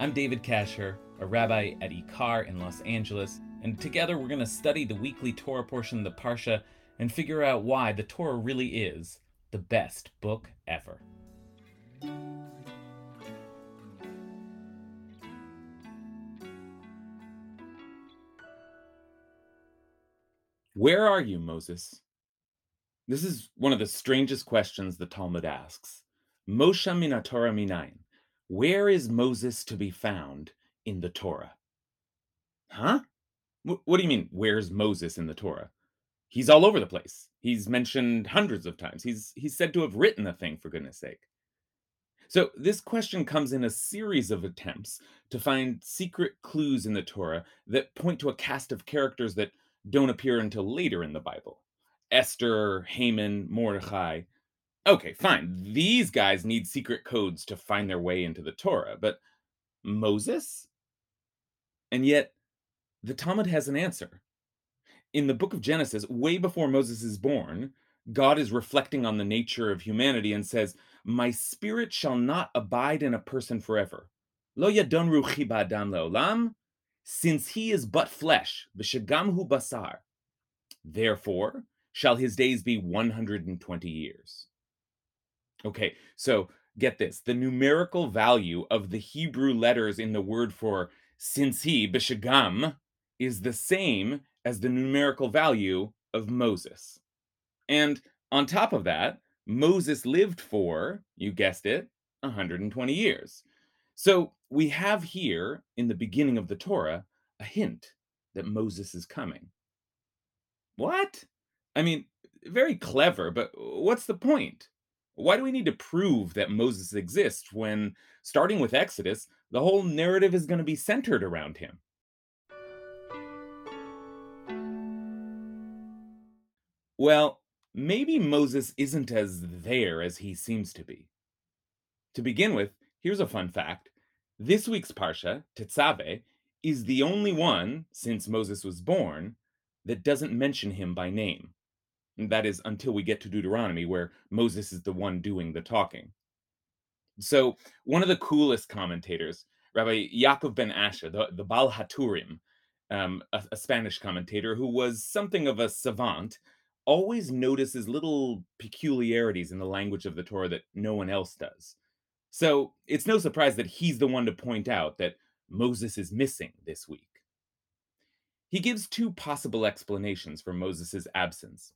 I'm David Kasher, a rabbi at Ikar in Los Angeles, and together we're going to study the weekly Torah portion of the Parsha and figure out why the Torah really is the best book ever. Where are you, Moses? This is one of the strangest questions the Talmud asks. Moshe min Torah minayin. Where is Moses to be found in the Torah? Huh? Wh- What do you mean, where's Moses in the Torah? He's all over the place. He's mentioned hundreds of times. He's he's said to have written the thing for goodness sake. So this question comes in a series of attempts to find secret clues in the Torah that point to a cast of characters that don't appear until later in the Bible. Esther, Haman, Mordecai. Okay, fine. These guys need secret codes to find their way into the Torah, but Moses? And yet the Talmud has an answer. In the book of Genesis, way before Moses is born, God is reflecting on the nature of humanity and says, My spirit shall not abide in a person forever. Lo yadon ruchi ba'adam leolam, since he is but flesh, v'shagam hu basar. Therefore shall his days be 120 years. Okay, so get this. The numerical value of the Hebrew letters in the word for since he, Bishagam, is the same as the numerical value of Moses. And on top of that, Moses lived for, you guessed it, 120 years. So we have here in the beginning of the Torah a hint that Moses is coming. What? I mean, very clever, but what's the point? Why do we need to prove that Moses exists when, starting with Exodus, the whole narrative is going to be centered around him? Well, maybe Moses isn't as there as he seems to be. To begin with, here's a fun fact. This week's Parsha, Tetzave, is the only one, since Moses was born, that doesn't mention him by name. And that is until we get to Deuteronomy, where Moses is the one doing the talking. So, one of the coolest commentators, Rabbi Yaakov ben Asher, the, the Baal HaTurim, um, a, a Spanish commentator who was something of a savant, always notices little peculiarities in the language of the Torah that no one else does. So it's no surprise that he's the one to point out that Moses is missing this week. He gives two possible explanations for Moses' absence.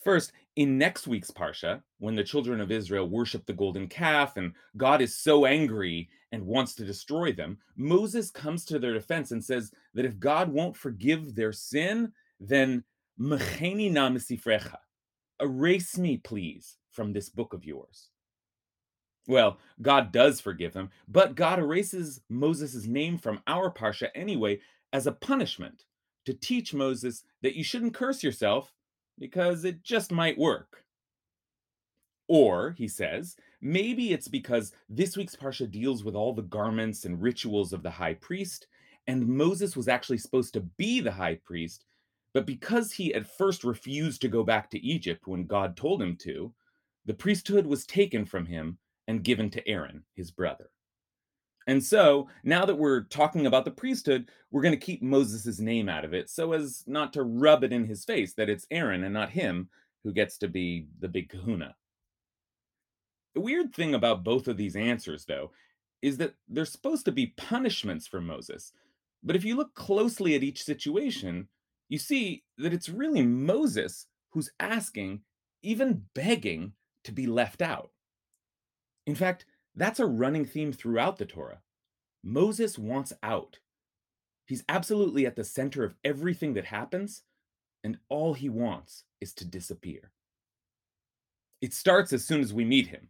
First, in next week's Parsha, when the children of Israel worship the golden calf and God is so angry and wants to destroy them, Moses comes to their defense and says that if God won't forgive their sin, then Mecheni. Erase me, please, from this book of yours. Well, God does forgive them, but God erases Moses' name from our Parsha anyway as a punishment to teach Moses that you shouldn't curse yourself because it just might work. Or, he says, maybe it's because this week's Parsha deals with all the garments and rituals of the high priest, and Moses was actually supposed to be the high priest, but because he at first refused to go back to Egypt when God told him to, the priesthood was taken from him and given to Aaron, his brother. And so, now that we're talking about the priesthood, we're going to keep Moses' name out of it so as not to rub it in his face that it's Aaron and not him who gets to be the big kahuna. The weird thing about both of these answers, though, is that they're supposed to be punishments for Moses. But if you look closely at each situation, you see that it's really Moses who's asking, even begging, to be left out. In fact, that's a running theme throughout the Torah. Moses wants out. He's absolutely at the center of everything that happens, and all he wants is to disappear. It starts as soon as we meet him.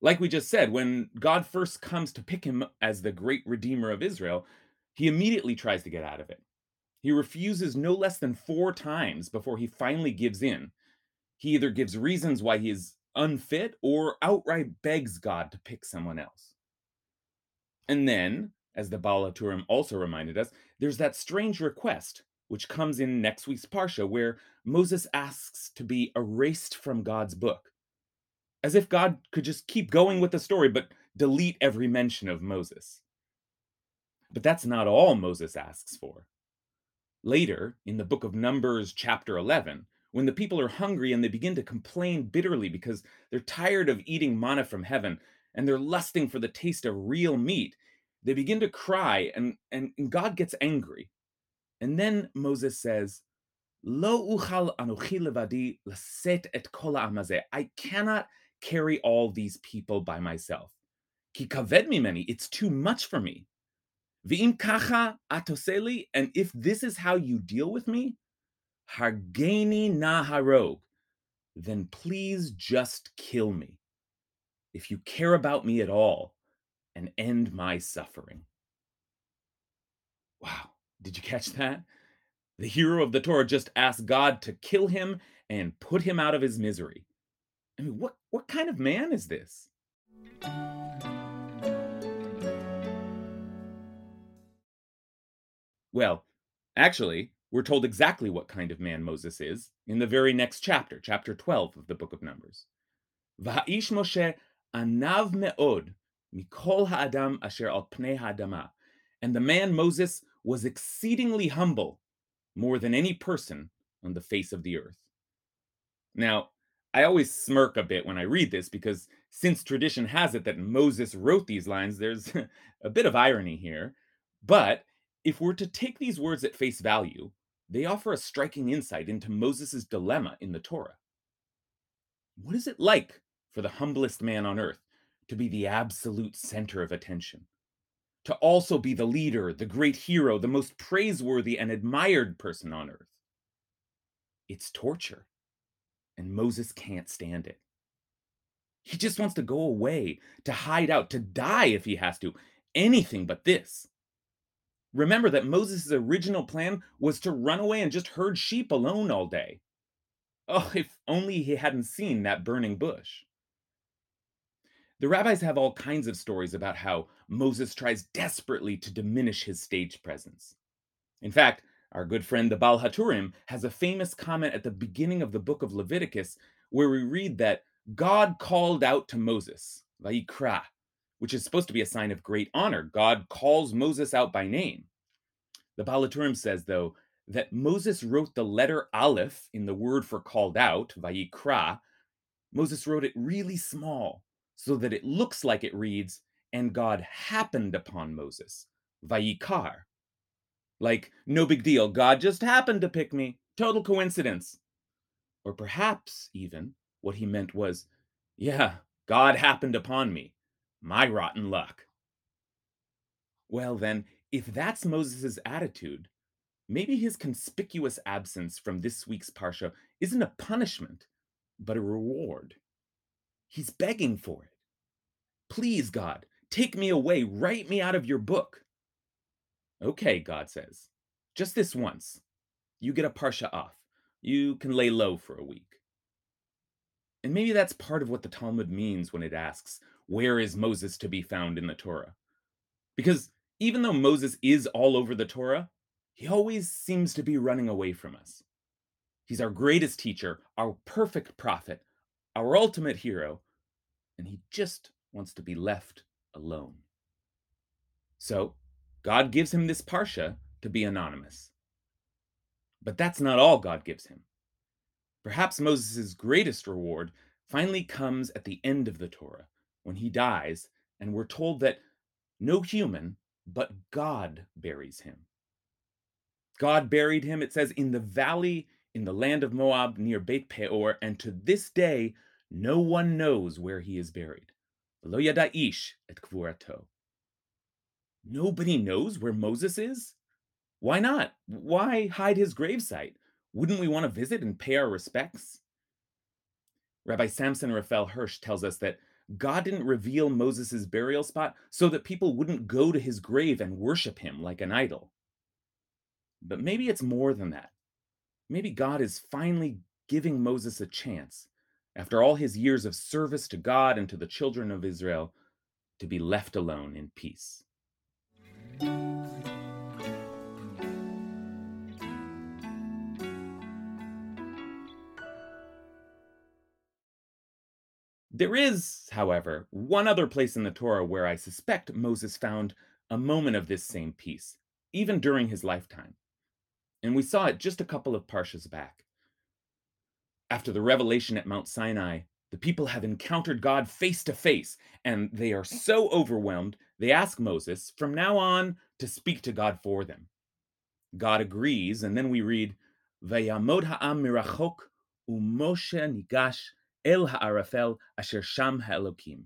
Like we just said, when God first comes to pick him as the great redeemer of Israel, he immediately tries to get out of it. He refuses no less than four times before he finally gives in. He either gives reasons why he is unfit or outright begs God to pick someone else. And then, as the Baal HaTurim also reminded us, there's that strange request, which comes in next week's Parsha, where Moses asks to be erased from God's book as if God could just keep going with the story but delete every mention of Moses. But that's not all Moses asks for. Later, in the book of Numbers, chapter 11, when the people are hungry and they begin to complain bitterly because they're tired of eating manna from heaven and they're lusting for the taste of real meat, they begin to cry and, and, and God gets angry. And then Moses says, Lo uchal anochi levadi laset et kol I cannot carry all these people by myself. Ki kaved mimeni, it's too much for me. V'im kacha atoseli, and if this is how you deal with me, hargeni naharog, then please just kill me. If you care about me at all, and end my suffering. Wow, did you catch that? The hero of the Torah just asked God to kill him and put him out of his misery. I mean, what what kind of man is this? Well, actually, we're told exactly what kind of man Moses is in the very next chapter, chapter 12 of the book of Numbers. Va'ish Moshe anav me'od mikol ha'adam asher al pnei ha'adama. And the man Moses was exceedingly humble, more than any person on the face of the earth. Now, I always smirk a bit when I read this because since tradition has it that Moses wrote these lines, there's a bit of irony here. But if we're to take these words at face value, they offer a striking insight into Moses' dilemma in the Torah. What is it like for the humblest man on earth to be the absolute center of attention? To also be the leader, the great hero, the most praiseworthy and admired person on earth? It's torture and Moses can't stand it. He just wants to go away, to hide out, to die if he has to. Anything but this. Remember that Moses' original plan was to run away and just herd sheep alone all day. Oh, if only he hadn't seen that burning bush. The rabbis have all kinds of stories about how Moses tries desperately to diminish his stage presence. In fact, our good friend the Baal HaTurim has a famous comment at the beginning of the book of Leviticus where we read that God called out to Moses, Vayikra, which is supposed to be a sign of great honor. God calls Moses out by name. The Baal HaTurim says, though, that Moses wrote the letter Aleph in the word for called out, Vayikra. Moses wrote it really small so that it looks like it reads, and God happened upon Moses, Vayikar. Like, no big deal. God just happened to pick me. Total coincidence. Or perhaps, even, what he meant was, yeah, God happened upon me. My rotten luck. Well, then, if that's Moses' attitude, maybe his conspicuous absence from this week's Parsha isn't a punishment, but a reward. He's begging for it. Please, God, take me away, write me out of your book. Okay, God says, just this once. You get a parsha off. You can lay low for a week. And maybe that's part of what the Talmud means when it asks, Where is Moses to be found in the Torah? Because even though Moses is all over the Torah, he always seems to be running away from us. He's our greatest teacher, our perfect prophet, our ultimate hero, and he just wants to be left alone. So, God gives him this Parsha to be anonymous. But that's not all God gives him. Perhaps Moses' greatest reward finally comes at the end of the Torah, when he dies, and we're told that no human, but God buries him. God buried him, it says, in the valley in the land of Moab near Beit Peor, and to this day no one knows where he is buried. Lo yada et. Nobody knows where Moses is? Why not? Why hide his gravesite? Wouldn't we want to visit and pay our respects? Rabbi Samson Raphael Hirsch tells us that God didn't reveal Moses' burial spot so that people wouldn't go to his grave and worship him like an idol. But maybe it's more than that. Maybe God is finally giving Moses a chance, after all his years of service to God and to the children of Israel, to be left alone in peace. There is, however, one other place in the Torah where I suspect Moses found a moment of this same peace, even during his lifetime. And we saw it just a couple of parshas back. After the revelation at Mount Sinai, the people have encountered God face to face, and they are so overwhelmed, they ask Moses from now on to speak to God for them. God agrees, and then we read, Vayamod ha'am mirachok u'Moshe nigash El Ha'arafel Asher Sham Ha'elokim.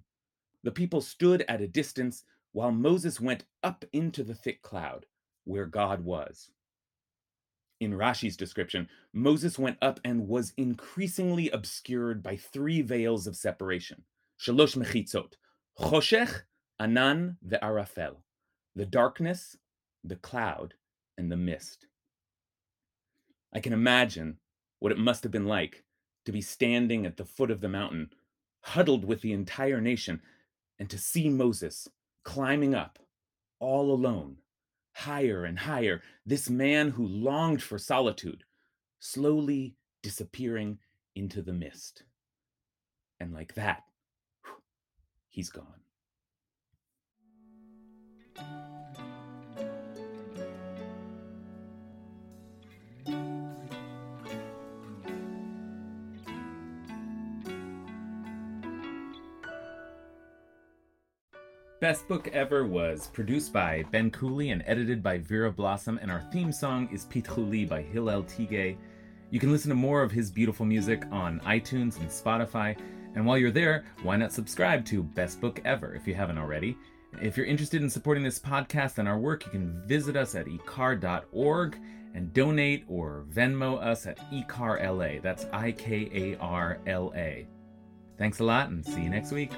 The people stood at a distance while Moses went up into the thick cloud where God was. In Rashi's description, Moses went up and was increasingly obscured by three veils of separation. Shalosh mechitzot, choshech, anan, ve'arafel. The darkness, the cloud, and the mist. I can imagine what it must have been like to be standing at the foot of the mountain, huddled with the entire nation, and to see Moses climbing up all alone, higher and higher, this man who longed for solitude, slowly disappearing into the mist. And like that, he's gone. Best Book Ever was produced by Ben Cooley and edited by Vera Blossom, and our theme song is Pitchuli by Hillel Tigay. You can listen to more of his beautiful music on iTunes and Spotify. And while you're there, why not subscribe to Best Book Ever if you haven't already? If you're interested in supporting this podcast and our work, you can visit us at ikar.org and donate or Venmo us at ikarla. That's I K A R L A. Thanks a lot and see you next week.